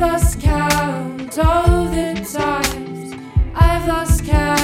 I've lost count all the times I've lost count.